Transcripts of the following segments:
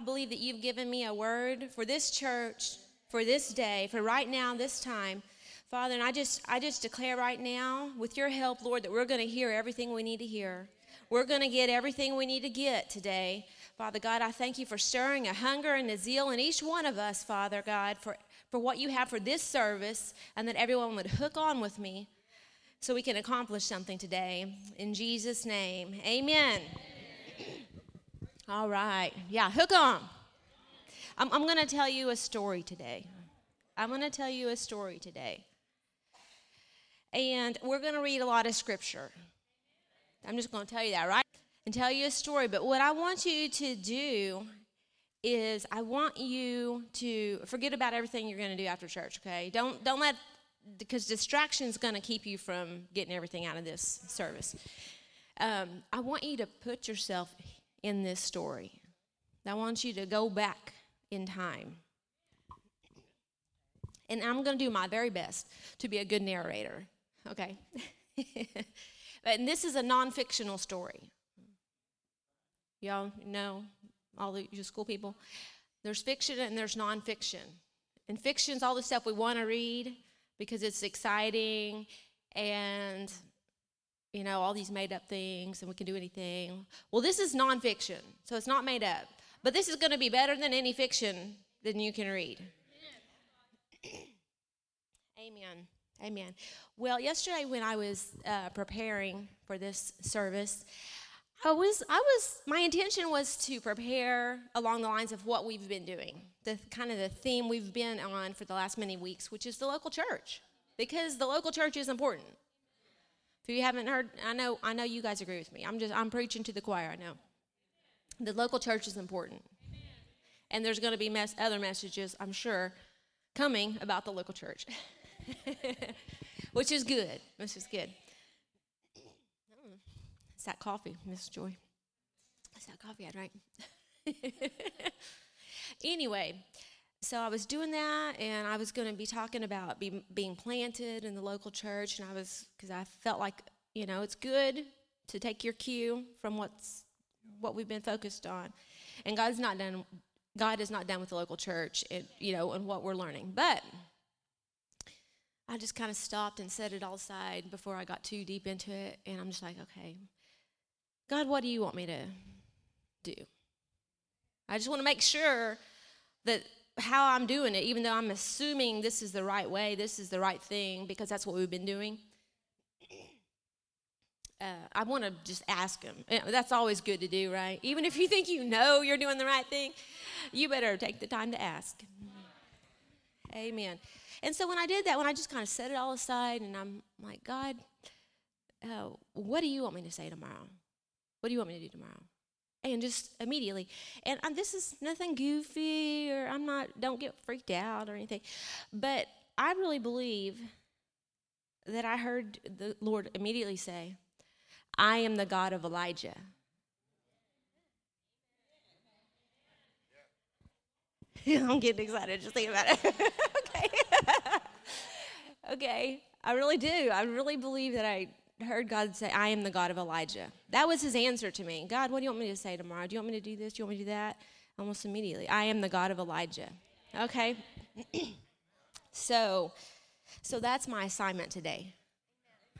I believe that you've given me a word for this church, for this day, for right now, this time. Father, and I just I just declare right now, with your help, Lord, that we're going to hear everything we need to hear. We're going to get everything we need to get today. Father God, I thank you for stirring a hunger and a zeal in each one of us, Father God, for, for what you have for this service, and that everyone would hook on with me so we can accomplish something today. In Jesus' name, amen. All right. Yeah, hook on. I'm, I'm going to tell you a story today. I'm going to tell you a story today. And we're going to read a lot of scripture. I'm just going to tell you that, right? And tell you a story. But what I want you to do is I want you to forget about everything you're going to do after church, okay? Don't don't let because distraction is going to keep you from getting everything out of this service. Um, I want you to put yourself in this story. I want you to go back in time. And I'm going to do my very best to be a good narrator, okay? and this is a non fictional story. Y'all know, all the you school people? There's fiction and there's nonfiction. And fiction's all the stuff we want to read because it's exciting and you know all these made up things and we can do anything. Well this is nonfiction so it's not made up. But this is going to be better than any fiction that you can read. Amen. Amen. Well yesterday when i was uh, preparing for this service I was, I was, my intention was to prepare along the lines of what we've been doing, the kind of the theme we've been on for the last many weeks, which is the local church, because the local church is important. If you haven't heard, I know, I know you guys agree with me. I'm just, I'm preaching to the choir. I know. The local church is important, and there's going to be mes- other messages, I'm sure, coming about the local church, which is good. This is good. It's that coffee, Miss Joy. It's that coffee I drank. anyway, so I was doing that, and I was going to be talking about be, being planted in the local church, and I was because I felt like you know it's good to take your cue from what's what we've been focused on, and God's not done. God is not done with the local church, and you know, and what we're learning, but. I just kind of stopped and set it all aside before I got too deep into it. And I'm just like, okay, God, what do you want me to do? I just want to make sure that how I'm doing it, even though I'm assuming this is the right way, this is the right thing, because that's what we've been doing. Uh, I want to just ask him. That's always good to do, right? Even if you think you know you're doing the right thing, you better take the time to ask. Amen. And so when I did that, when I just kind of set it all aside, and I'm like, God, uh, what do you want me to say tomorrow? What do you want me to do tomorrow? And just immediately. And um, this is nothing goofy or I'm not, don't get freaked out or anything. But I really believe that I heard the Lord immediately say, I am the God of Elijah. I'm getting excited just thinking about it. okay. okay. I really do. I really believe that I heard God say, I am the God of Elijah. That was his answer to me. God, what do you want me to say tomorrow? Do you want me to do this? Do you want me to do that? Almost immediately. I am the God of Elijah. Okay? so, so that's my assignment today.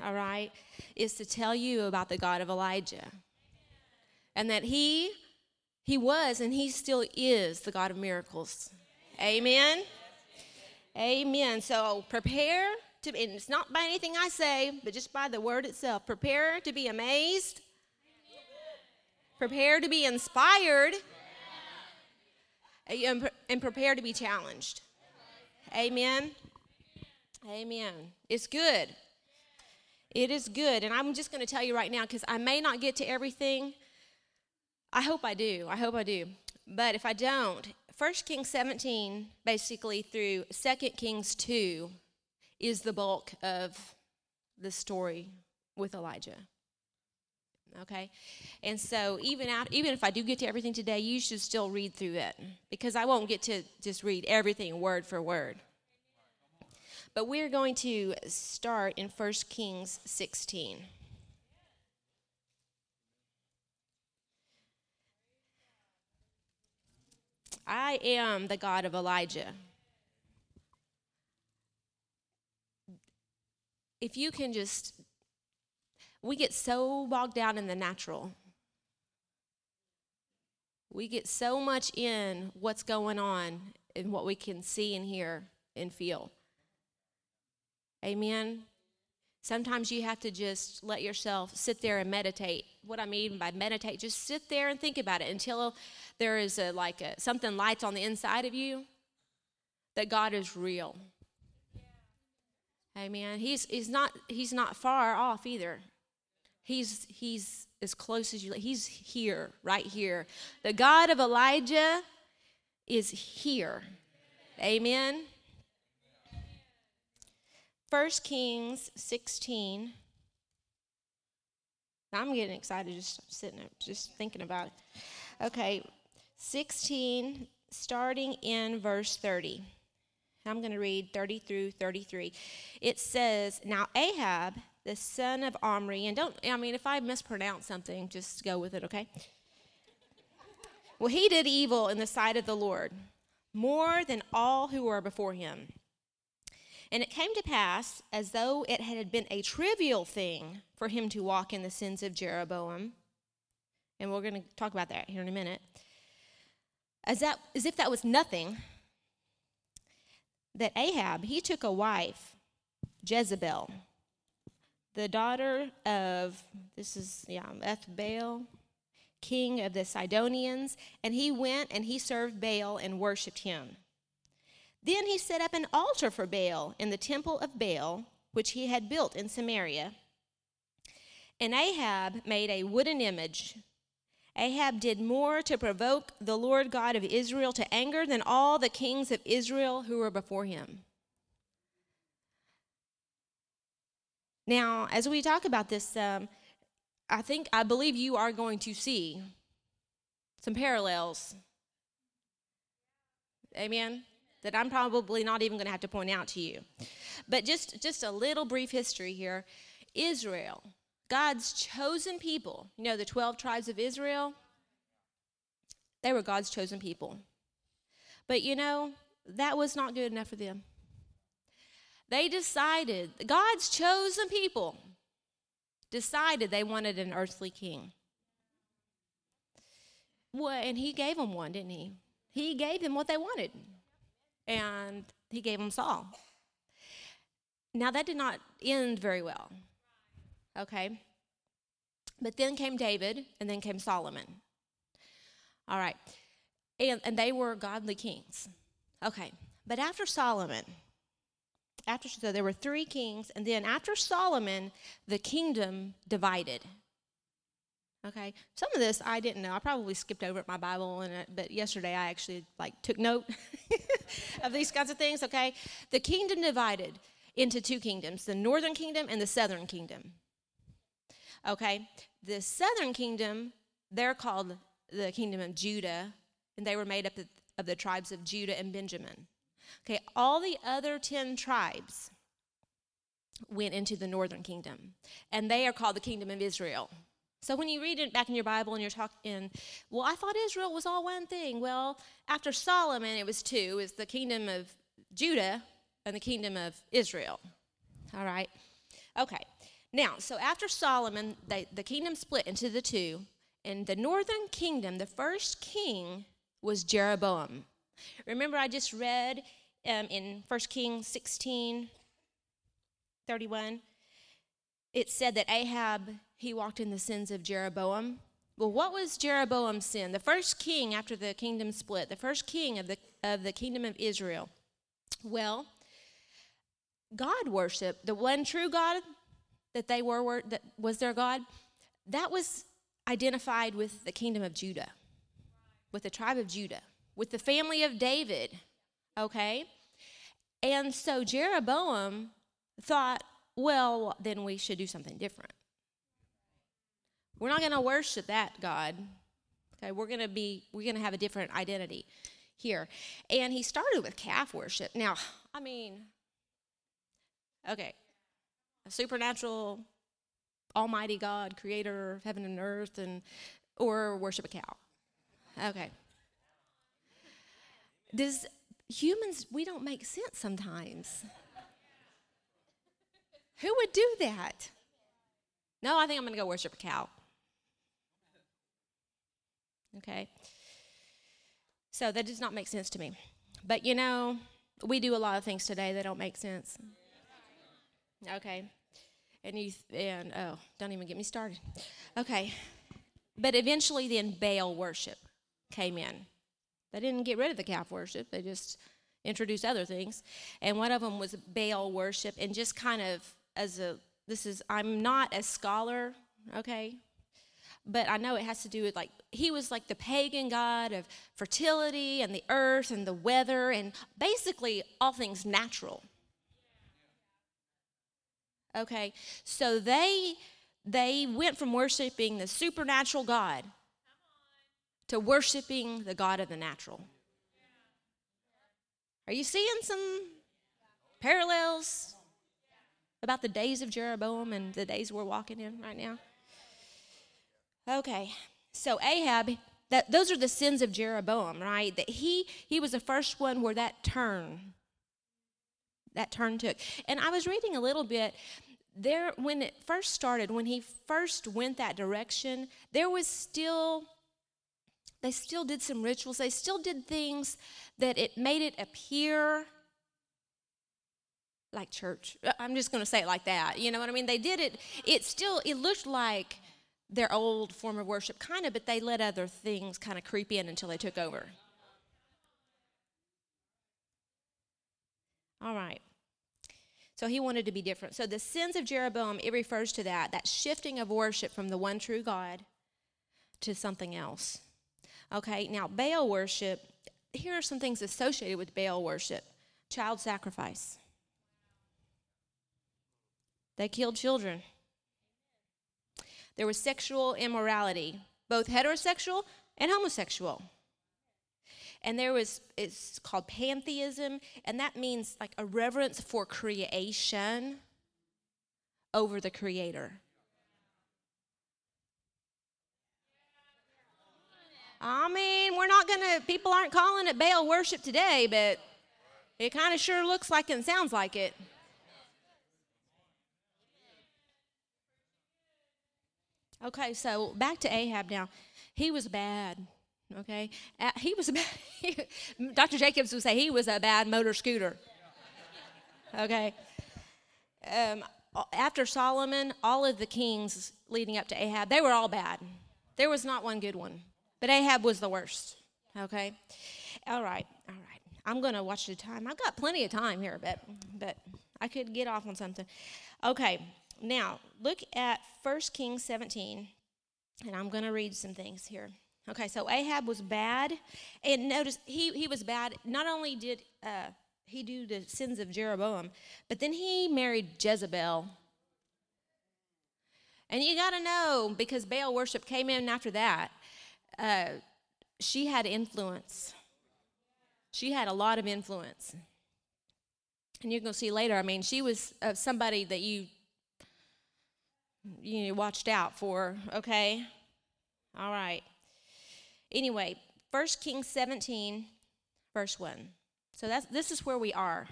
All right? Is to tell you about the God of Elijah. And that he he was and he still is the God of miracles. Amen. Amen. So prepare to, and it's not by anything I say, but just by the word itself. Prepare to be amazed, prepare to be inspired, and prepare to be challenged. Amen. Amen. It's good. It is good. And I'm just going to tell you right now because I may not get to everything. I hope I do. I hope I do. But if I don't, 1 Kings 17, basically through 2 Kings 2, is the bulk of the story with Elijah. Okay? And so even out even if I do get to everything today, you should still read through it because I won't get to just read everything word for word. But we're going to start in 1 Kings 16. I am the God of Elijah. If you can just, we get so bogged down in the natural. We get so much in what's going on and what we can see and hear and feel. Amen. Sometimes you have to just let yourself sit there and meditate. What I mean by meditate, just sit there and think about it until there is a like a, something lights on the inside of you that God is real. Amen. He's he's not he's not far off either. He's he's as close as you he's here, right here. The God of Elijah is here. Amen. 1 Kings 16. I'm getting excited just sitting there, just thinking about it. Okay, 16, starting in verse 30. I'm going to read 30 through 33. It says, Now Ahab, the son of Omri, and don't, I mean, if I mispronounce something, just go with it, okay? Well, he did evil in the sight of the Lord, more than all who were before him. And it came to pass, as though it had been a trivial thing for him to walk in the sins of Jeroboam, and we're going to talk about that here in a minute, as, that, as if that was nothing, that Ahab, he took a wife, Jezebel, the daughter of, this is, yeah, Ethbaal, king of the Sidonians, and he went and he served Baal and worshiped him. Then he set up an altar for Baal in the temple of Baal, which he had built in Samaria. And Ahab made a wooden image. Ahab did more to provoke the Lord God of Israel to anger than all the kings of Israel who were before him. Now, as we talk about this, um, I think, I believe you are going to see some parallels. Amen? that I'm probably not even going to have to point out to you. But just, just a little brief history here Israel, God's chosen people, you know, the 12 tribes of Israel, they were God's chosen people. But you know, that was not good enough for them. They decided, God's chosen people decided they wanted an earthly king. Well, and he gave them one, didn't he? He gave them what they wanted and he gave them Saul. Now, that did not end very well. Okay? But then came David, and then came Solomon. All right. And, and they were godly kings. Okay. But after Solomon, after so there were three kings, and then after Solomon, the kingdom divided. Okay, some of this I didn't know. I probably skipped over it my Bible, and but yesterday I actually like took note of these kinds of things. Okay, the kingdom divided into two kingdoms: the northern kingdom and the southern kingdom. Okay, the southern kingdom they're called the kingdom of Judah, and they were made up of the tribes of Judah and Benjamin. Okay, all the other ten tribes went into the northern kingdom, and they are called the kingdom of Israel. So when you read it back in your Bible and you're talking, well, I thought Israel was all one thing. Well, after Solomon, it was two: is the kingdom of Judah and the kingdom of Israel. All right. Okay. Now, so after Solomon, the kingdom split into the two. In the northern kingdom, the first king was Jeroboam. Remember, I just read um, in 1 Kings 16 31, it said that Ahab he walked in the sins of Jeroboam. Well, what was Jeroboam's sin? The first king after the kingdom split, the first king of the, of the kingdom of Israel. Well, God worship, the one true God that they were, that was their God, that was identified with the kingdom of Judah, with the tribe of Judah, with the family of David, okay? And so Jeroboam thought, well, then we should do something different. We're not going to worship that God. Okay, we're going to be we're going to have a different identity here. And he started with calf worship. Now, I mean, okay, a supernatural almighty God, creator of heaven and earth and or worship a cow. Okay. Does humans, we don't make sense sometimes. Who would do that? No, I think I'm going to go worship a cow. Okay. So that does not make sense to me. But you know, we do a lot of things today that don't make sense. Okay. And you and oh, don't even get me started. Okay. But eventually then Baal worship came in. They didn't get rid of the calf worship. They just introduced other things. And one of them was Baal worship and just kind of as a this is I'm not a scholar, okay? But I know it has to do with like he was like the pagan god of fertility and the earth and the weather and basically all things natural. Okay, so they they went from worshiping the supernatural God to worshiping the God of the natural. Are you seeing some parallels about the days of Jeroboam and the days we're walking in right now? Okay, so Ahab, that those are the sins of Jeroboam, right? That he he was the first one where that turn that turn took. And I was reading a little bit there when it first started, when he first went that direction, there was still they still did some rituals. They still did things that it made it appear like church. Uh, I'm just going to say it like that. You know what I mean? They did it. It still it looked like their old form of worship, kind of, but they let other things kind of creep in until they took over. All right. So he wanted to be different. So the sins of Jeroboam, it refers to that, that shifting of worship from the one true God to something else. Okay, now Baal worship, here are some things associated with Baal worship child sacrifice. They killed children. There was sexual immorality, both heterosexual and homosexual and there was it's called pantheism and that means like a reverence for creation over the creator. I mean we're not gonna people aren't calling it baal worship today but it kind of sure looks like it and sounds like it. Okay so back to ahab now. He was bad Okay, uh, he was. A bad, Dr. Jacobs would say he was a bad motor scooter. Okay. Um, after Solomon, all of the kings leading up to Ahab, they were all bad. There was not one good one, but Ahab was the worst. Okay. All right. All right. I'm going to watch the time. I've got plenty of time here, but but I could get off on something. Okay. Now look at 1 Kings 17, and I'm going to read some things here. Okay, so Ahab was bad. And notice he, he was bad. Not only did uh, he do the sins of Jeroboam, but then he married Jezebel. And you got to know, because Baal worship came in after that, uh, she had influence. She had a lot of influence. And you're going to see later, I mean, she was uh, somebody that you, you watched out for, okay? All right. Anyway, 1 Kings 17, verse 1. So that's, this is where we are.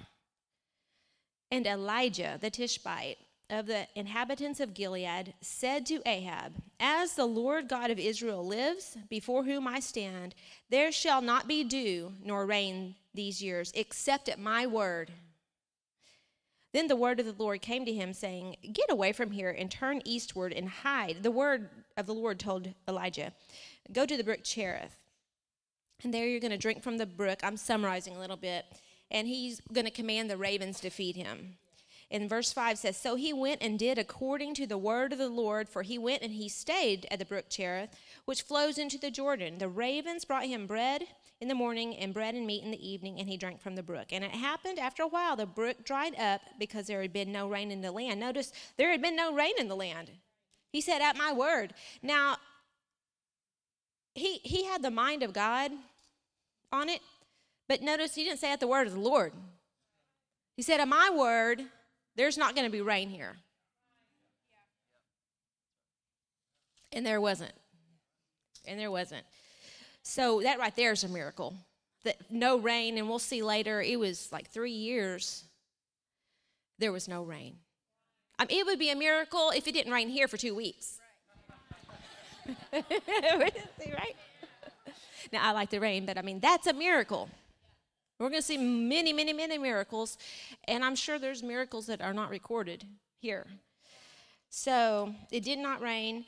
And Elijah the Tishbite of the inhabitants of Gilead said to Ahab, As the Lord God of Israel lives, before whom I stand, there shall not be dew nor rain these years, except at my word. Then the word of the Lord came to him, saying, Get away from here and turn eastward and hide. The word of the Lord told Elijah, Go to the brook Cherith. And there you're going to drink from the brook. I'm summarizing a little bit. And he's going to command the ravens to feed him. In verse 5 says, So he went and did according to the word of the Lord, for he went and he stayed at the brook Cherith, which flows into the Jordan. The ravens brought him bread in the morning and bread and meat in the evening, and he drank from the brook. And it happened after a while, the brook dried up because there had been no rain in the land. Notice there had been no rain in the land. He said, At my word. Now, he, he had the mind of God on it, but notice he didn't say at the word of the Lord. He said, At my word, there's not going to be rain here. And there wasn't. And there wasn't. So that right there is a miracle that no rain, and we'll see later, it was like three years, there was no rain. I mean, it would be a miracle if it didn't rain here for two weeks. Right? Now, I like the rain, but I mean, that's a miracle. We're going to see many, many, many miracles, and I'm sure there's miracles that are not recorded here. So it did not rain.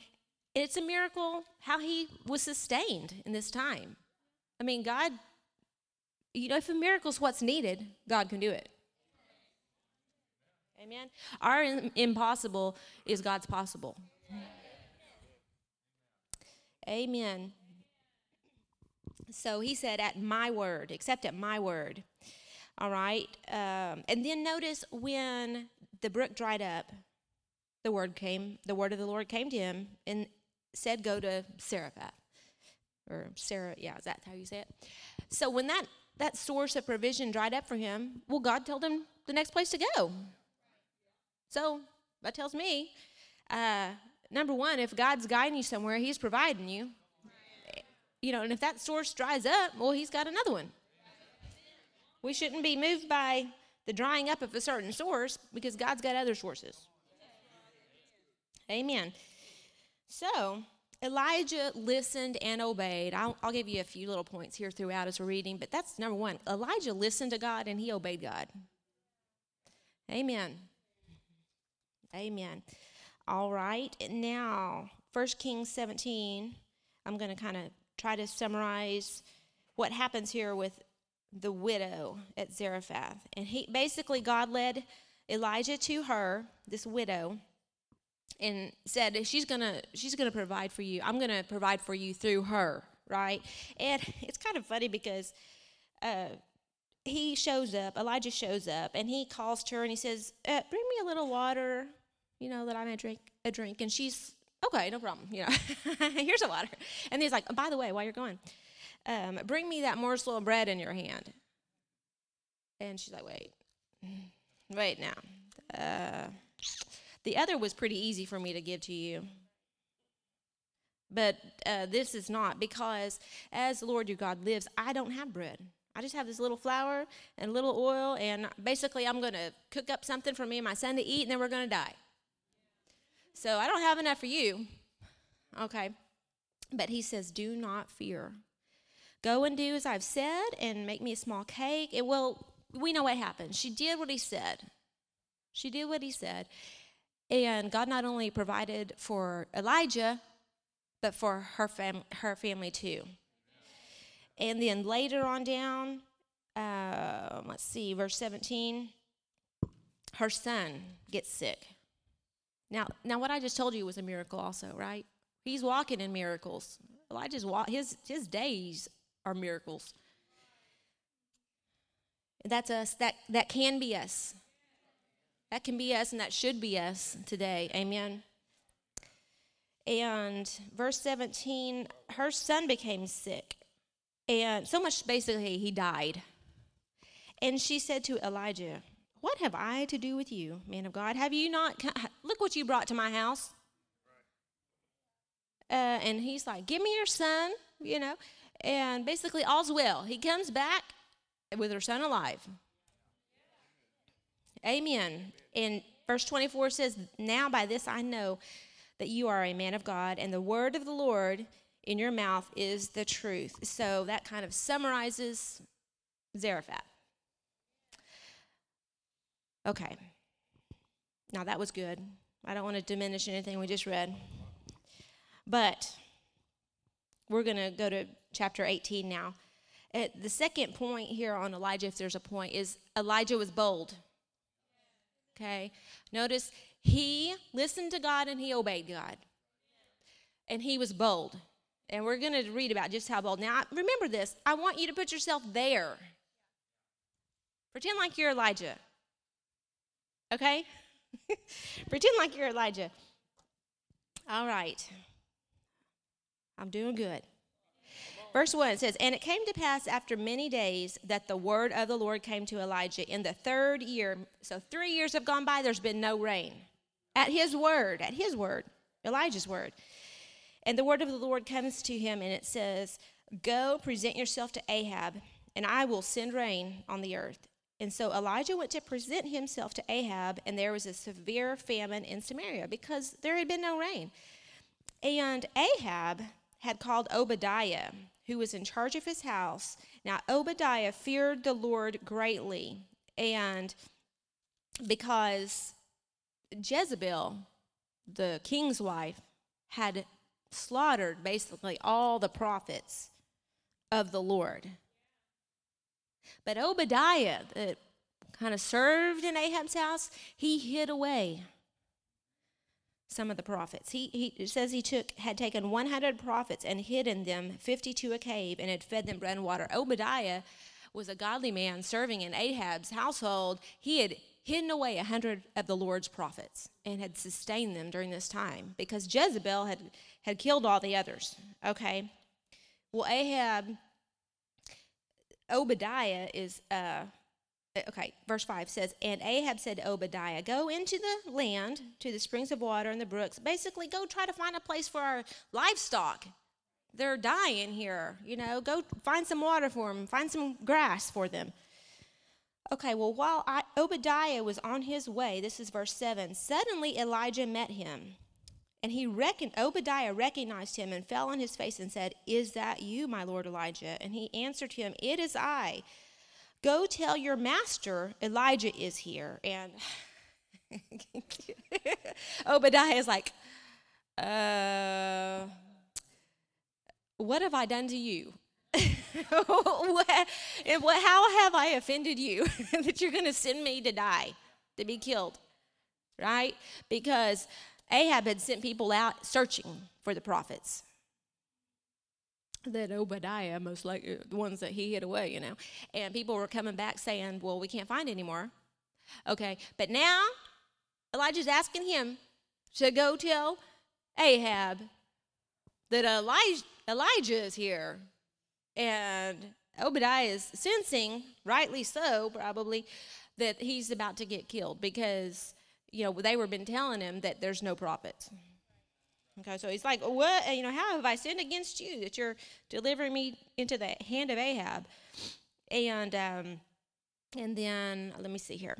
It's a miracle how he was sustained in this time. I mean, God, you know, if a miracle is what's needed, God can do it. Amen. Our impossible is God's possible. Amen. So he said, At my word, except at my word. All right. Um, and then notice when the brook dried up, the word came, the word of the Lord came to him and said, Go to Seraphat. Or Sarah, yeah, is that how you say it? So when that, that source of provision dried up for him, well, God told him the next place to go. So that tells me, uh, number one, if God's guiding you somewhere, He's providing you. You know, and if that source dries up, well, He's got another one. We shouldn't be moved by the drying up of a certain source because God's got other sources. Amen. So, Elijah listened and obeyed. I'll, I'll, give you a few little points here throughout as we're reading, but that's number one. Elijah listened to God and he obeyed God. Amen. Amen. All right. Now, 1 Kings 17, I'm going to kind of try to summarize what happens here with the widow at Zarephath. And he basically God led Elijah to her, this widow, and said she's going to she's to provide for you. I'm going to provide for you through her, right? And it's kind of funny because uh, he shows up, Elijah shows up, and he calls to her and he says, uh, "Bring me a little water." You know, that I may drink a drink. And she's, okay, no problem, you know, here's a water. And he's like, by the way, while you're going, um, bring me that morsel of bread in your hand. And she's like, wait, wait now. Uh, the other was pretty easy for me to give to you. But uh, this is not because, as the Lord your God lives, I don't have bread. I just have this little flour and a little oil, and basically, I'm going to cook up something for me and my son to eat, and then we're going to die. So I don't have enough for you. Okay. But he says, Do not fear. Go and do as I've said and make me a small cake. It will, we know what happened. She did what he said. She did what he said. And God not only provided for Elijah, but for her, fam- her family too. And then later on down, uh, let's see, verse 17, her son gets sick. Now, now what I just told you was a miracle also, right? He's walking in miracles. Elijah's walk, his his days are miracles. That's us. That that can be us. That can be us and that should be us today. Amen. And verse 17, her son became sick. And so much basically he died. And she said to Elijah, what have I to do with you, man of God? Have you not? Look what you brought to my house. Uh, and he's like, Give me your son, you know. And basically, all's well. He comes back with her son alive. Amen. And verse 24 says, Now by this I know that you are a man of God, and the word of the Lord in your mouth is the truth. So that kind of summarizes Zarephath. Okay. Now that was good. I don't want to diminish anything we just read. But we're going to go to chapter 18 now. Uh, the second point here on Elijah, if there's a point, is Elijah was bold. Okay? Notice he listened to God and he obeyed God. And he was bold. And we're going to read about just how bold. Now, remember this. I want you to put yourself there. Pretend like you're Elijah okay? Pretend like you're Elijah. All right. I'm doing good. Verse 1 says, And it came to pass after many days that the word of the Lord came to Elijah in the third year. So three years have gone by, there's been no rain. At his word, at his word, Elijah's word. And the word of the Lord comes to him, and it says, Go present yourself to Ahab and I will send rain on the earth. And so Elijah went to present himself to Ahab, and there was a severe famine in Samaria because there had been no rain. And Ahab had called Obadiah, who was in charge of his house. Now, Obadiah feared the Lord greatly, and because Jezebel, the king's wife, had slaughtered basically all the prophets of the Lord. But Obadiah, that kind of served in Ahab's house, he hid away some of the prophets. He, he says he took had taken 100 prophets and hidden them 50 to a cave and had fed them bread and water. Obadiah was a godly man serving in Ahab's household. He had hidden away a hundred of the Lord's prophets and had sustained them during this time because Jezebel had, had killed all the others. Okay. Well, Ahab Obadiah is, uh, okay, verse 5 says, And Ahab said to Obadiah, Go into the land, to the springs of water and the brooks. Basically, go try to find a place for our livestock. They're dying here. You know, go find some water for them, find some grass for them. Okay, well, while I, Obadiah was on his way, this is verse 7, suddenly Elijah met him and he reckoned, Obadiah recognized him and fell on his face and said, Is that you, my lord Elijah? And he answered him, It is I. Go tell your master, Elijah is here. And Obadiah is like, uh, What have I done to you? what, how have I offended you that you're going to send me to die, to be killed? Right? Because Ahab had sent people out searching for the prophets. That Obadiah, most likely uh, the ones that he hid away, you know. And people were coming back saying, Well, we can't find anymore. Okay, but now Elijah's asking him to go tell Ahab that Elijah, Elijah is here. And Obadiah is sensing, rightly so, probably, that he's about to get killed because you know, they were been telling him that there's no prophets. Okay, so he's like, what, you know, how have I sinned against you that you're delivering me into the hand of Ahab? And, um, and then, let me see here.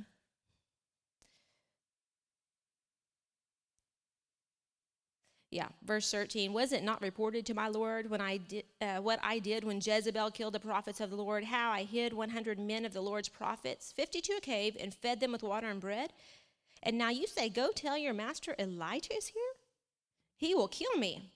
Yeah, verse 13. Was it not reported to my Lord when I did uh, what I did when Jezebel killed the prophets of the Lord? How I hid 100 men of the Lord's prophets, 50 to a cave, and fed them with water and bread? And now you say, Go tell your master Elijah is here? He will kill me.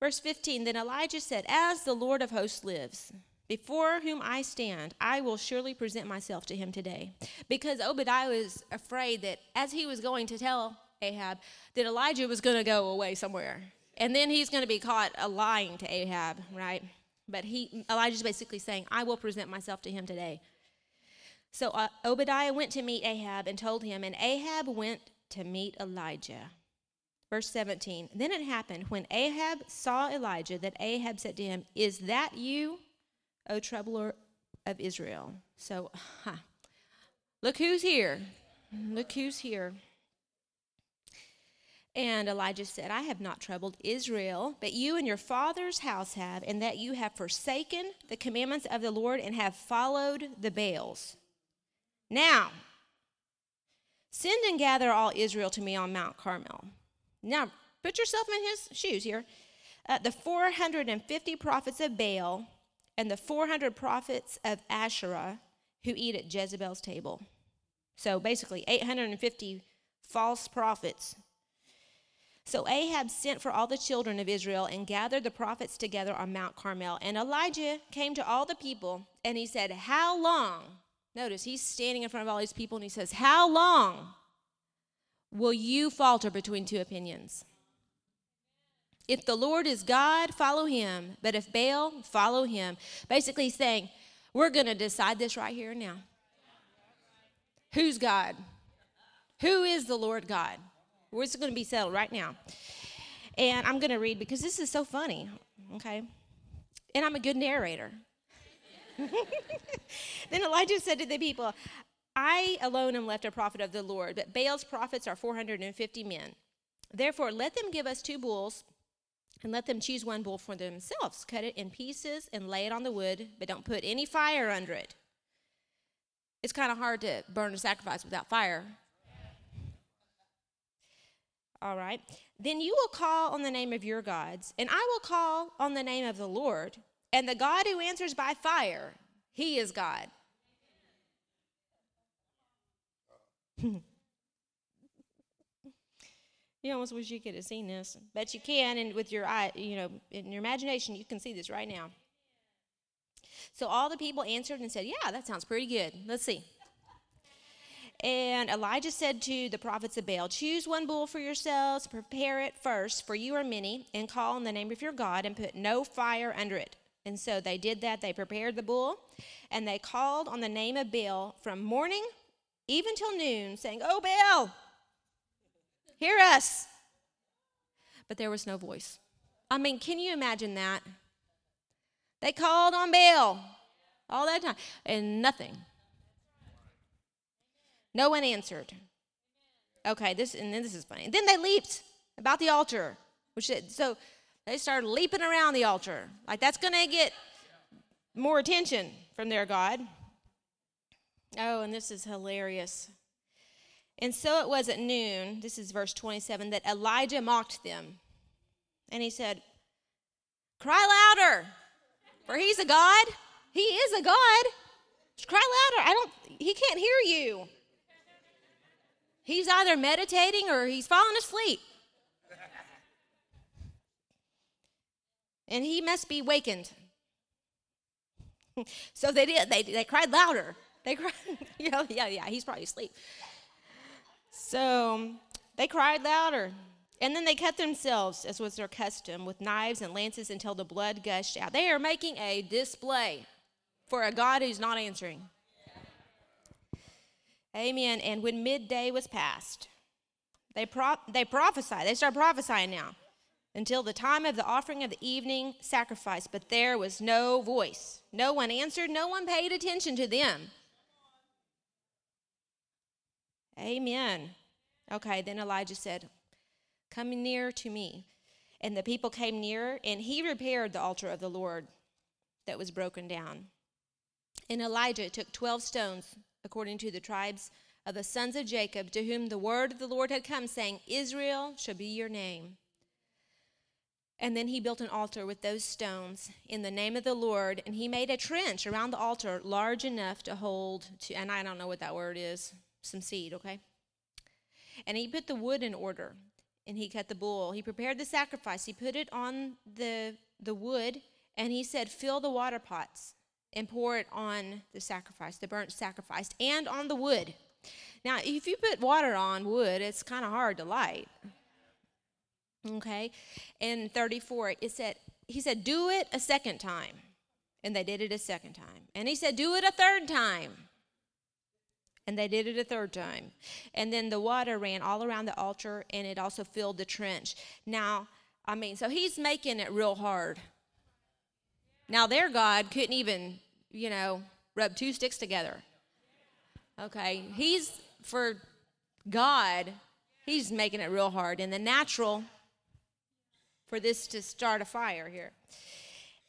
Verse 15 Then Elijah said, As the Lord of hosts lives, before whom I stand, I will surely present myself to him today. Because Obadiah was afraid that as he was going to tell Ahab, that Elijah was going to go away somewhere. And then he's going to be caught lying to Ahab, right? But he, Elijah's basically saying, I will present myself to him today. So uh, Obadiah went to meet Ahab and told him, and Ahab went to meet Elijah. Verse 17 Then it happened when Ahab saw Elijah that Ahab said to him, Is that you, O troubler of Israel? So, huh, look who's here. Look who's here. And Elijah said, I have not troubled Israel, but you and your father's house have, and that you have forsaken the commandments of the Lord and have followed the Baals. Now, send and gather all Israel to me on Mount Carmel. Now, put yourself in his shoes here. Uh, the 450 prophets of Baal and the 400 prophets of Asherah who eat at Jezebel's table. So basically, 850 false prophets. So Ahab sent for all the children of Israel and gathered the prophets together on Mount Carmel. And Elijah came to all the people and he said, How long Notice he's standing in front of all these people and he says, How long will you falter between two opinions? If the Lord is God, follow him. But if Baal, follow him. Basically, he's saying, We're going to decide this right here and now. Who's God? Who is the Lord God? Where's it going to be settled right now? And I'm going to read because this is so funny, okay? And I'm a good narrator. then Elijah said to the people, I alone am left a prophet of the Lord, but Baal's prophets are 450 men. Therefore, let them give us two bulls and let them choose one bull for themselves. Cut it in pieces and lay it on the wood, but don't put any fire under it. It's kind of hard to burn a sacrifice without fire. All right. Then you will call on the name of your gods, and I will call on the name of the Lord. And the God who answers by fire, he is God. You almost wish you could have seen this, but you can, and with your eye, you know, in your imagination, you can see this right now. So all the people answered and said, Yeah, that sounds pretty good. Let's see. And Elijah said to the prophets of Baal, Choose one bull for yourselves, prepare it first, for you are many, and call on the name of your God, and put no fire under it. And so they did that. They prepared the bull, and they called on the name of Baal from morning even till noon, saying, Oh, Baal, Hear us. But there was no voice. I mean, can you imagine that? They called on Baal all that time and nothing. No one answered. Okay, this and then this is funny. And then they leaped about the altar, which so they started leaping around the altar. Like that's going to get more attention from their God. Oh, and this is hilarious. And so it was at noon, this is verse 27, that Elijah mocked them. And he said, Cry louder, for he's a God. He is a God. Cry louder. I don't, he can't hear you. He's either meditating or he's falling asleep. And he must be wakened. so they did. They, they cried louder. They cried, know, yeah, yeah, he's probably asleep. So they cried louder. And then they cut themselves, as was their custom, with knives and lances until the blood gushed out. They are making a display for a God who's not answering. Amen. And when midday was past, they, pro- they prophesied. They start prophesying now until the time of the offering of the evening sacrifice. But there was no voice. No one answered. No one paid attention to them. Amen. Okay, then Elijah said, Come near to me. And the people came near, and he repaired the altar of the Lord that was broken down. And Elijah took 12 stones, according to the tribes of the sons of Jacob, to whom the word of the Lord had come, saying, Israel shall be your name. And then he built an altar with those stones in the name of the Lord, and he made a trench around the altar large enough to hold, to, and I don't know what that word is, some seed, okay? And he put the wood in order, and he cut the bull. He prepared the sacrifice. He put it on the, the wood, and he said, Fill the water pots and pour it on the sacrifice, the burnt sacrifice, and on the wood. Now, if you put water on wood, it's kind of hard to light. Okay? In 34, it said, he said, Do it a second time. And they did it a second time. And he said, Do it a third time. And they did it a third time. And then the water ran all around the altar and it also filled the trench. Now, I mean, so he's making it real hard. Now, their God couldn't even, you know, rub two sticks together. Okay, he's, for God, he's making it real hard. In the natural, for this to start a fire here.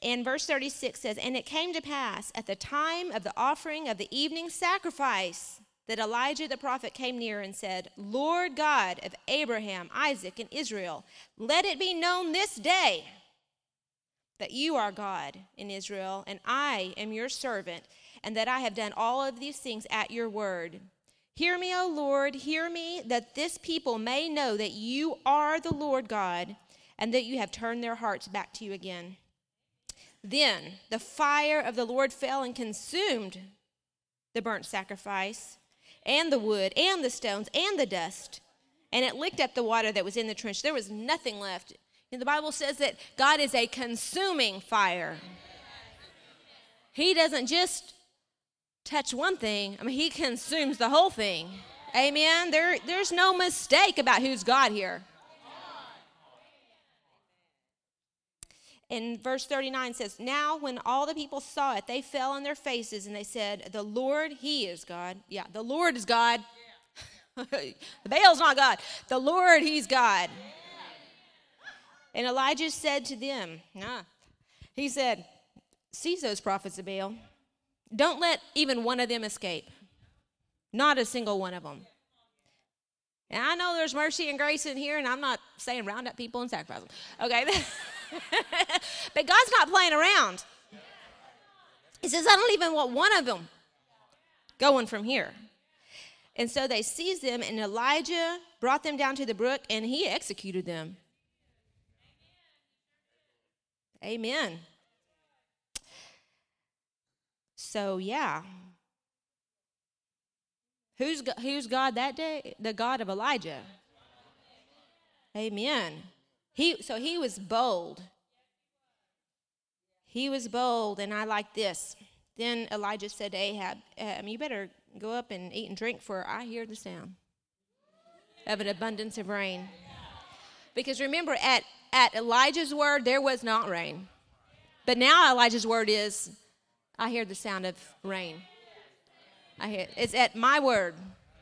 And verse 36 says, And it came to pass at the time of the offering of the evening sacrifice that Elijah the prophet came near and said, Lord God of Abraham, Isaac, and Israel, let it be known this day that you are God in Israel, and I am your servant, and that I have done all of these things at your word. Hear me, O Lord, hear me, that this people may know that you are the Lord God, and that you have turned their hearts back to you again. Then the fire of the Lord fell and consumed the burnt sacrifice and the wood and the stones and the dust. And it licked up the water that was in the trench. There was nothing left. And the Bible says that God is a consuming fire. He doesn't just touch one thing, I mean, He consumes the whole thing. Amen. There, there's no mistake about who's God here. In verse 39 says, Now when all the people saw it, they fell on their faces and they said, The Lord, He is God. Yeah, the Lord is God. Yeah. Baal's not God. The Lord, He's God. And Elijah said to them, nah. He said, Seize those prophets of Baal. Don't let even one of them escape. Not a single one of them. And I know there's mercy and grace in here, and I'm not saying round up people and sacrifice them. Okay? but God's not playing around. He says, I don't even want one of them going from here. And so they seized them, and Elijah brought them down to the brook, and he executed them. Amen. So, yeah. Who's, who's God that day? The God of Elijah. Amen. He, so he was bold. He was bold, and I like this. Then Elijah said to Ahab, um, You better go up and eat and drink, for I hear the sound of an abundance of rain. Because remember, at, at Elijah's word, there was not rain. But now Elijah's word is, I hear the sound of rain. I hear it's at my word,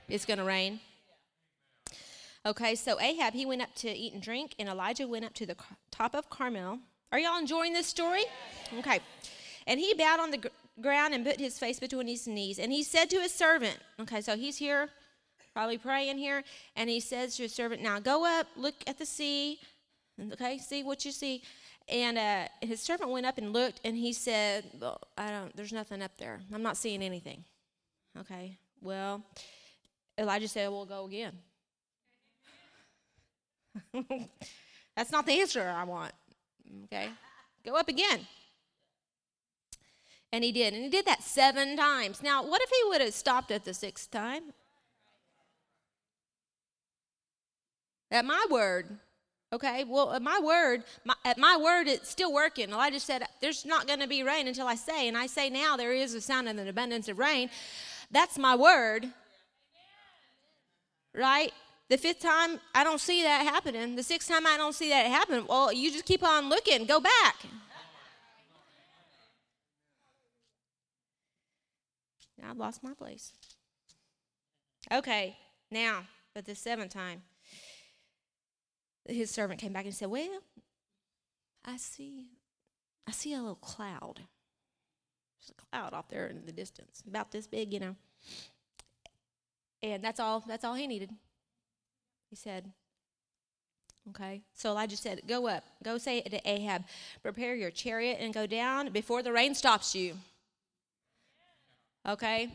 it's going to rain. Okay, so Ahab, he went up to eat and drink, and Elijah went up to the top of Carmel. Are y'all enjoying this story? Okay. And he bowed on the gr- ground and put his face between his knees. And he said to his servant, okay, so he's here, probably praying here, and he says to his servant, Now go up, look at the sea, okay, see what you see. And uh, his servant went up and looked, and he said, well, I don't, there's nothing up there. I'm not seeing anything. Okay, well, Elijah said, We'll go again. That's not the answer I want. Okay, go up again. And he did. And he did that seven times. Now, what if he would have stopped at the sixth time? At my word, okay, well, at my word, my, at my word, it's still working. Elijah said, There's not going to be rain until I say. And I say now, there is a sound of an abundance of rain. That's my word. Right? The fifth time, I don't see that happening. The sixth time, I don't see that happen. Well, you just keep on looking. Go back. Now I lost my place. Okay, now, but the seventh time, his servant came back and said, Well, I see, I see a little cloud. There's a cloud off there in the distance, about this big, you know. And that's all, that's all he needed. He said, Okay. So Elijah said, Go up, go say it to Ahab, prepare your chariot and go down before the rain stops you. Okay?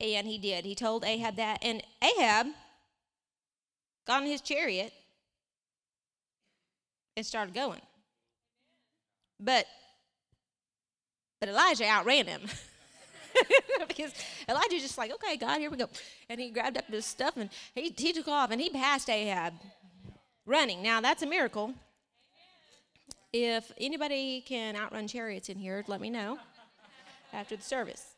And he did. He told Ahab that. And Ahab got in his chariot and started going. But but Elijah outran him. because Elijah's just like, okay, God, here we go. And he grabbed up his stuff and he, he took off and he passed Ahab running. Now, that's a miracle. If anybody can outrun chariots in here, let me know after the service.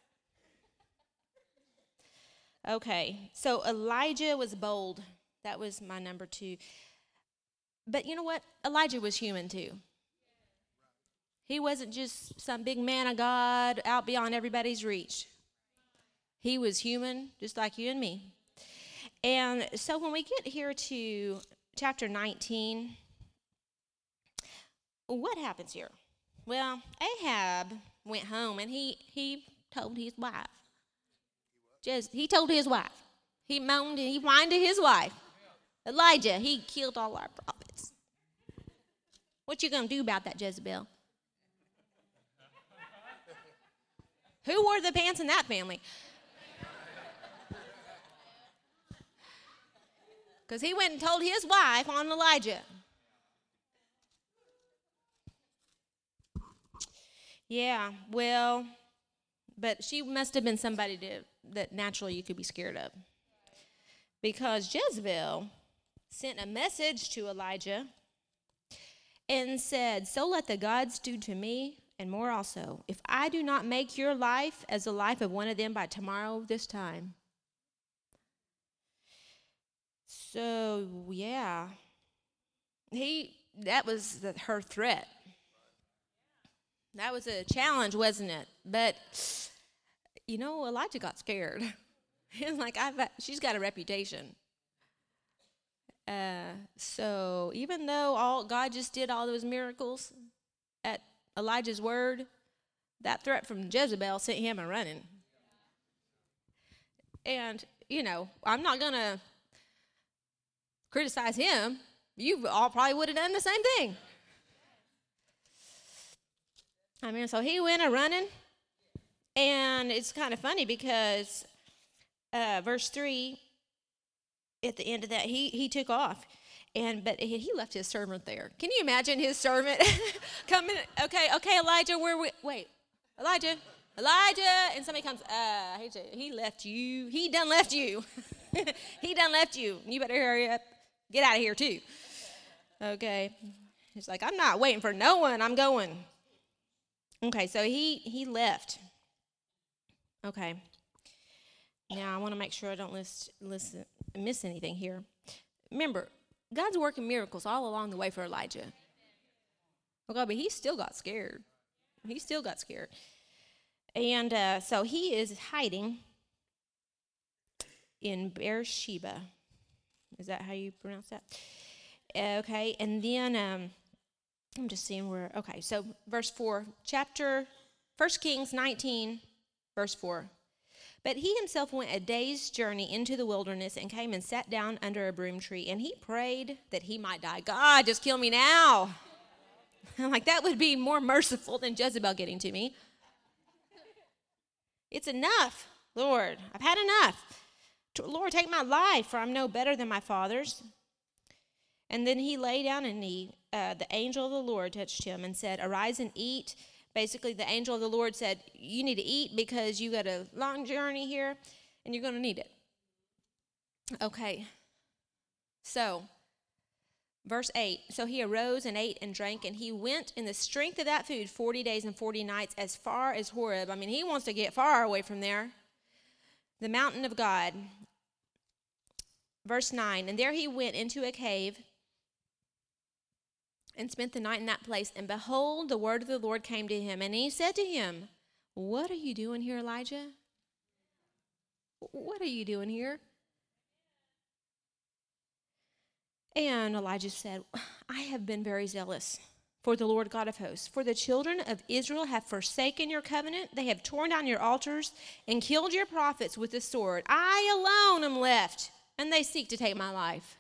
Okay, so Elijah was bold. That was my number two. But you know what? Elijah was human too. He wasn't just some big man of God out beyond everybody's reach. He was human, just like you and me. And so when we get here to chapter 19, what happens here? Well, Ahab went home and he, he told his wife. Just he told his wife. He moaned and he whined to his wife. Elijah, he killed all our prophets. What you gonna do about that, Jezebel? Who wore the pants in that family? Because he went and told his wife on Elijah. Yeah, well, but she must have been somebody to, that naturally you could be scared of. Because Jezebel sent a message to Elijah and said, So let the gods do to me and more also, if I do not make your life as the life of one of them by tomorrow this time. So, yeah. He that was the, her threat. That was a challenge, wasn't it? But you know, Elijah got scared. He's like, I've, she's got a reputation. Uh, so even though all God just did all those miracles Elijah's word, that threat from Jezebel sent him a running. And you know, I'm not gonna criticize him. You all probably would have done the same thing. I mean, so he went a running, and it's kind of funny because uh, verse three, at the end of that, he he took off, and but he, left his servant there. Can you imagine his servant coming? Okay, okay, Elijah, where we wait, Elijah, Elijah, and somebody comes. Uh, he left you. He done left you. he done left you. You better hurry up. Get out of here too. Okay. He's like, I'm not waiting for no one. I'm going. Okay, so he he left. Okay. Now I want to make sure I don't list, listen, miss anything here. Remember, God's working miracles all along the way for Elijah. Okay, but he still got scared. He still got scared. And uh, so he is hiding in Beersheba. Is that how you pronounce that? Okay, and then um, I'm just seeing where. Okay, so verse 4, chapter 1 Kings 19, verse 4. But he himself went a day's journey into the wilderness and came and sat down under a broom tree, and he prayed that he might die. God, just kill me now. I'm like, that would be more merciful than Jezebel getting to me. It's enough, Lord. I've had enough. Lord, take my life, for I'm no better than my father's. And then he lay down and he, uh, the angel of the Lord touched him and said, Arise and eat. Basically, the angel of the Lord said, You need to eat because you got a long journey here and you're going to need it. Okay. So, verse 8 So he arose and ate and drank, and he went in the strength of that food 40 days and 40 nights as far as Horeb. I mean, he wants to get far away from there. The mountain of God. Verse 9 And there he went into a cave and spent the night in that place. And behold, the word of the Lord came to him. And he said to him, What are you doing here, Elijah? What are you doing here? And Elijah said, I have been very zealous for the Lord God of hosts. For the children of Israel have forsaken your covenant. They have torn down your altars and killed your prophets with the sword. I alone am left, and they seek to take my life.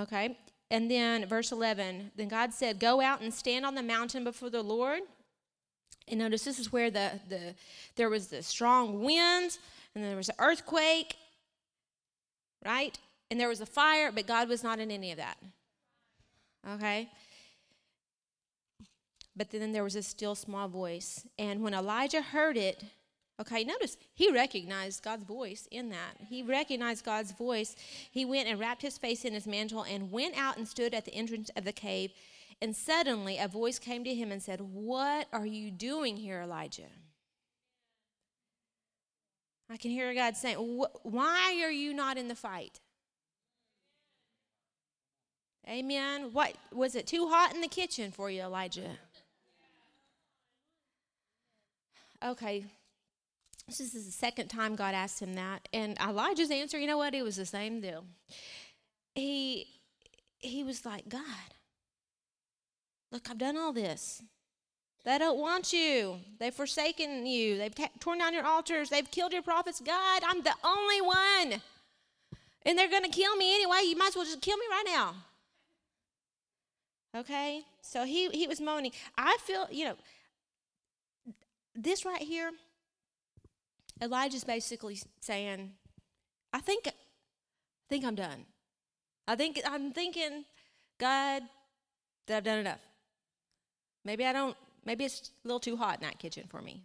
Okay. And then verse 11, then God said, Go out and stand on the mountain before the Lord. And notice this is where the, the there was the strong winds and there was an earthquake, right? And there was a fire, but God was not in any of that. Okay? But then there was a still small voice. And when Elijah heard it, Okay, notice he recognized God's voice in that. He recognized God's voice. He went and wrapped his face in his mantle and went out and stood at the entrance of the cave. And suddenly a voice came to him and said, What are you doing here, Elijah? I can hear God saying, Why are you not in the fight? Amen. What was it too hot in the kitchen for you, Elijah? Okay, this is the second time God asked him that. And Elijah's answer, you know what? It was the same deal. He he was like, God, look, I've done all this. They don't want you. They've forsaken you. They've t- torn down your altars. They've killed your prophets. God, I'm the only one. And they're going to kill me anyway. You might as well just kill me right now. Okay? So he, he was moaning. I feel, you know, this right here Elijah's basically saying, I think I think I'm done. I think I'm thinking, God, that I've done enough. Maybe I don't, maybe it's a little too hot in that kitchen for me.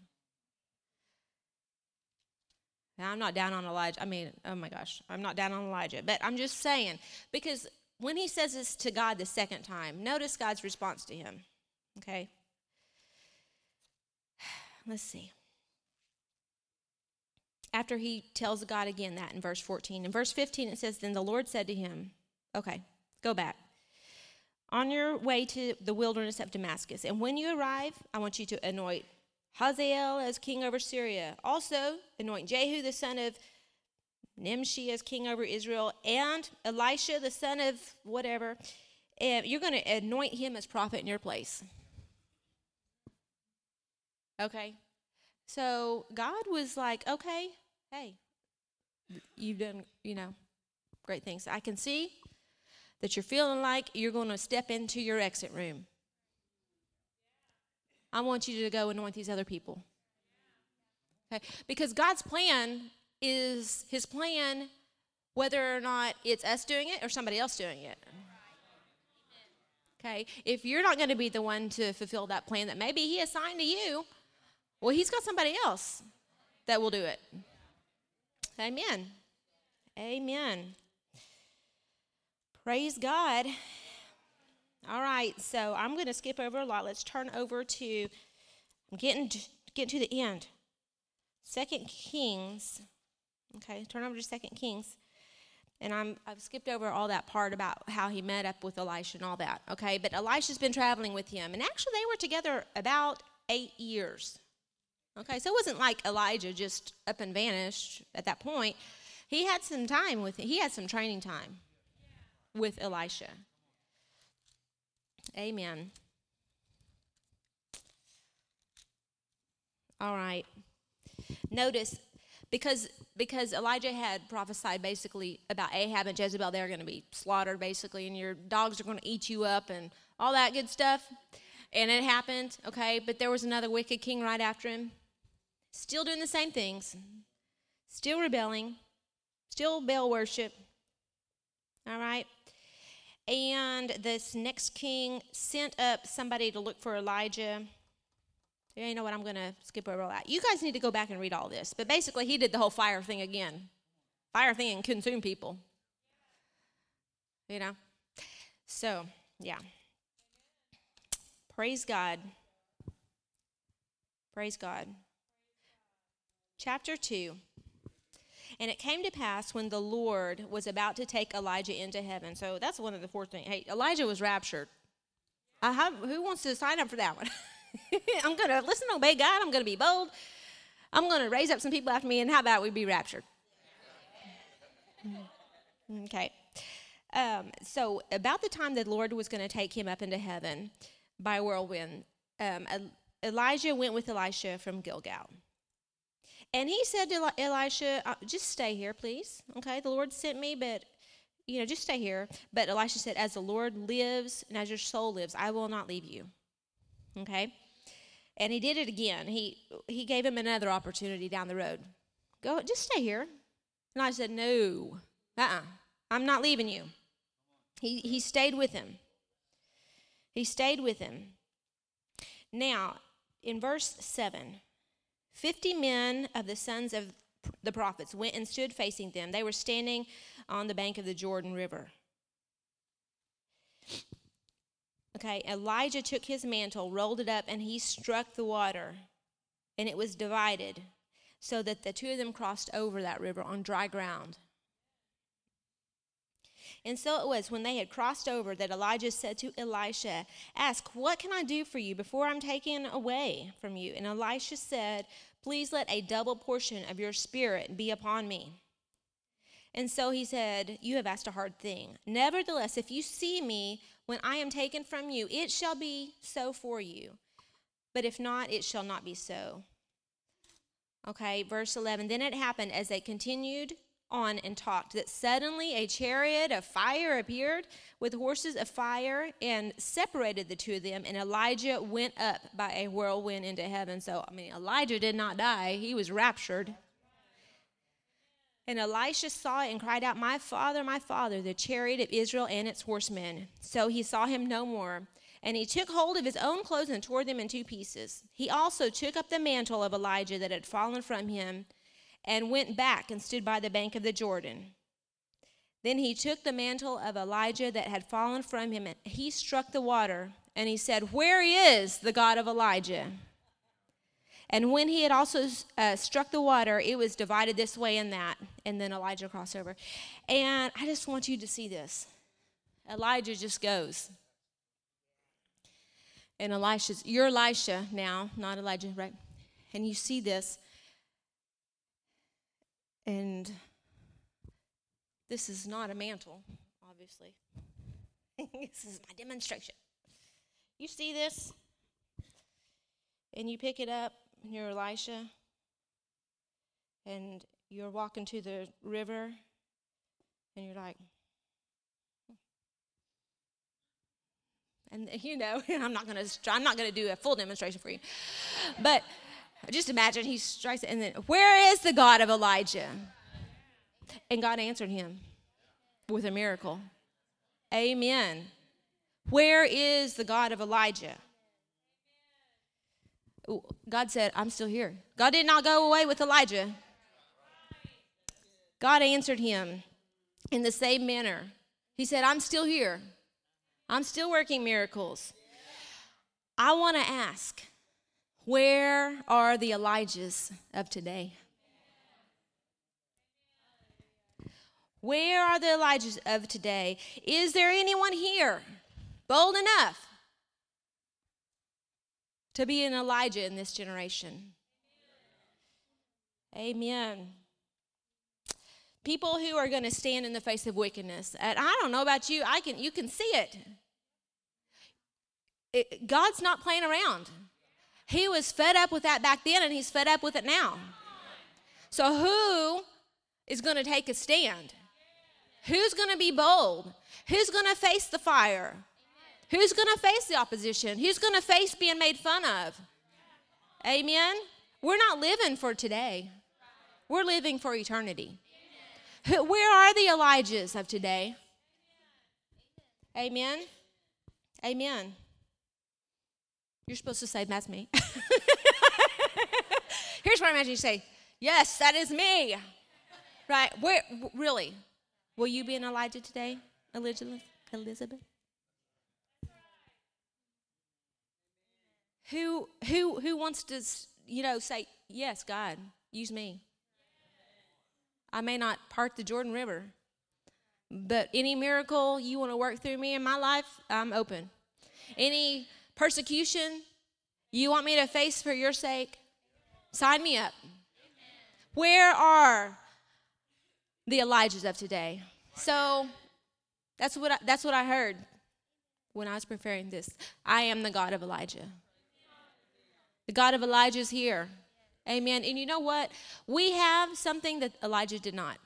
Now, I'm not down on Elijah. I mean, oh my gosh, I'm not down on Elijah. But I'm just saying, because when he says this to God the second time, notice God's response to him. Okay? Let's see after he tells God again that in verse 14. In verse 15, it says, Then the Lord said to him, Okay, go back. On your way to the wilderness of Damascus, and when you arrive, I want you to anoint Hazael as king over Syria. Also, anoint Jehu the son of Nimshi as king over Israel, and Elisha, the son of whatever, and you're going to anoint him as prophet in your place. Okay? So God was like, okay, hey, you've done, you know, great things. I can see that you're feeling like you're going to step into your exit room. I want you to go anoint these other people. Okay? Because God's plan is his plan whether or not it's us doing it or somebody else doing it. Okay? If you're not going to be the one to fulfill that plan that maybe he assigned to you, well, he's got somebody else that will do it. Amen. Amen. Praise God. All right, so I'm going to skip over a lot. Let's turn over to I'm getting getting to the end. Second Kings. Okay, turn over to Second Kings. And I'm I've skipped over all that part about how he met up with Elisha and all that. Okay, but Elisha's been traveling with him, and actually they were together about eight years. Okay, so it wasn't like Elijah just up and vanished at that point. He had some time with he had some training time with Elisha. Amen. All right. Notice because because Elijah had prophesied basically about Ahab and Jezebel they're going to be slaughtered basically and your dogs are going to eat you up and all that good stuff. And it happened, okay? But there was another wicked king right after him still doing the same things, still rebelling, still Baal worship. All right? And this next king sent up somebody to look for Elijah. You know what? I'm going to skip over that. You guys need to go back and read all this. But basically, he did the whole fire thing again. Fire thing and consume people. You know? So, yeah. Praise God. Praise God chapter 2. And it came to pass when the Lord was about to take Elijah into heaven. So that's one of the four things. Hey, Elijah was raptured. Have, who wants to sign up for that one? I'm going to listen, obey God. I'm going to be bold. I'm going to raise up some people after me. And how about we be raptured? Okay. Um, so, about the time the Lord was going to take him up into heaven by whirlwind, um, Elijah went with Elisha from Gilgal. And he said to Elisha, uh, just stay here, please. Okay, the Lord sent me, but, you know, just stay here. But Elisha said, as the Lord lives and as your soul lives, I will not leave you. Okay? And he did it again. He, he gave him another opportunity down the road. Go, just stay here. And I said, no, uh-uh, I'm not leaving you. He, he stayed with him. He stayed with him. Now, in verse 7, Fifty men of the sons of the prophets went and stood facing them. They were standing on the bank of the Jordan River. Okay, Elijah took his mantle, rolled it up, and he struck the water, and it was divided, so that the two of them crossed over that river on dry ground. And so it was when they had crossed over that Elijah said to Elisha, Ask, what can I do for you before I'm taken away from you? And Elisha said, Please let a double portion of your spirit be upon me. And so he said, You have asked a hard thing. Nevertheless, if you see me when I am taken from you, it shall be so for you. But if not, it shall not be so. Okay, verse 11. Then it happened as they continued on and talked that suddenly a chariot of fire appeared with horses of fire and separated the two of them and elijah went up by a whirlwind into heaven. So i mean elijah did not die. He was raptured. And elisha saw it and cried out my father my father the chariot of israel and its horsemen. So he saw him no more. And he took hold of his own clothes and tore them in two pieces. He also took up the mantle of elijah that had fallen from him and went back and stood by the bank of the Jordan. Then he took the mantle of Elijah that had fallen from him, and he struck the water, and he said, Where is the God of Elijah? And when he had also uh, struck the water, it was divided this way and that. And then Elijah crossed over. And I just want you to see this. Elijah just goes. And Elisha's, you're Elisha now, not Elijah, right? And you see this. And This is not a mantle, obviously. this is my demonstration. You see this? And you pick it up, and you're Elisha, and you're walking to the river, and you're like, hmm. and you know, I'm not gonna, I'm not gonna do a full demonstration for you, but just imagine he strikes it, and then, where is the God of Elijah? And God answered him with a miracle. Amen. Where is the God of Elijah? God said, I'm still here. God did not go away with Elijah. God answered him in the same manner. He said, I'm still here. I'm still working miracles. I want to ask, where are the Elijahs of today? Where are the Elijahs of today? Is there anyone here bold enough to be an Elijah in this generation? Amen. People who are going to stand in the face of wickedness. And I don't know about you, I can you can see it. it God's not playing around. He was fed up with that back then and he's fed up with it now. So who is going to take a stand? Who's going to be bold? Who's going to face the fire? Who's going to face the opposition? Who's going to face being made fun of? Amen? We're not living for today, we're living for eternity. Where are the Elijahs of today? Amen? Amen. You're supposed to say, That's me. Here's what I imagine you say, Yes, that is me. Right? Where, really? Will you be an Elijah today, Elizabeth? Elizabeth? Who who who wants to you know say yes, God, use me. I may not part the Jordan River, but any miracle you want to work through me in my life, I'm open. Any persecution you want me to face for your sake, sign me up. Where are the Elijahs of today. So that's what I, that's what I heard when I was preparing this. I am the God of Elijah. The God of Elijah is here. Amen. And you know what? We have something that Elijah did not.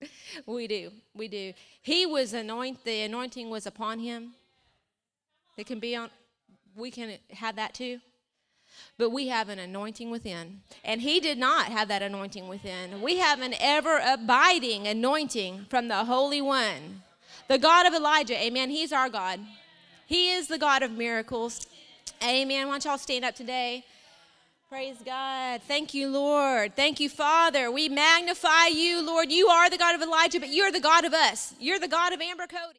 we do. We do. He was anointed, the anointing was upon him. It can be on, we can have that too but we have an anointing within. And he did not have that anointing within. We have an ever abiding anointing from the Holy One, the God of Elijah. Amen. He's our God. He is the God of miracles. Amen. Why don't y'all stand up today? Praise God. Thank you, Lord. Thank you, Father. We magnify you, Lord. You are the God of Elijah, but you're the God of us. You're the God of Amber Cody.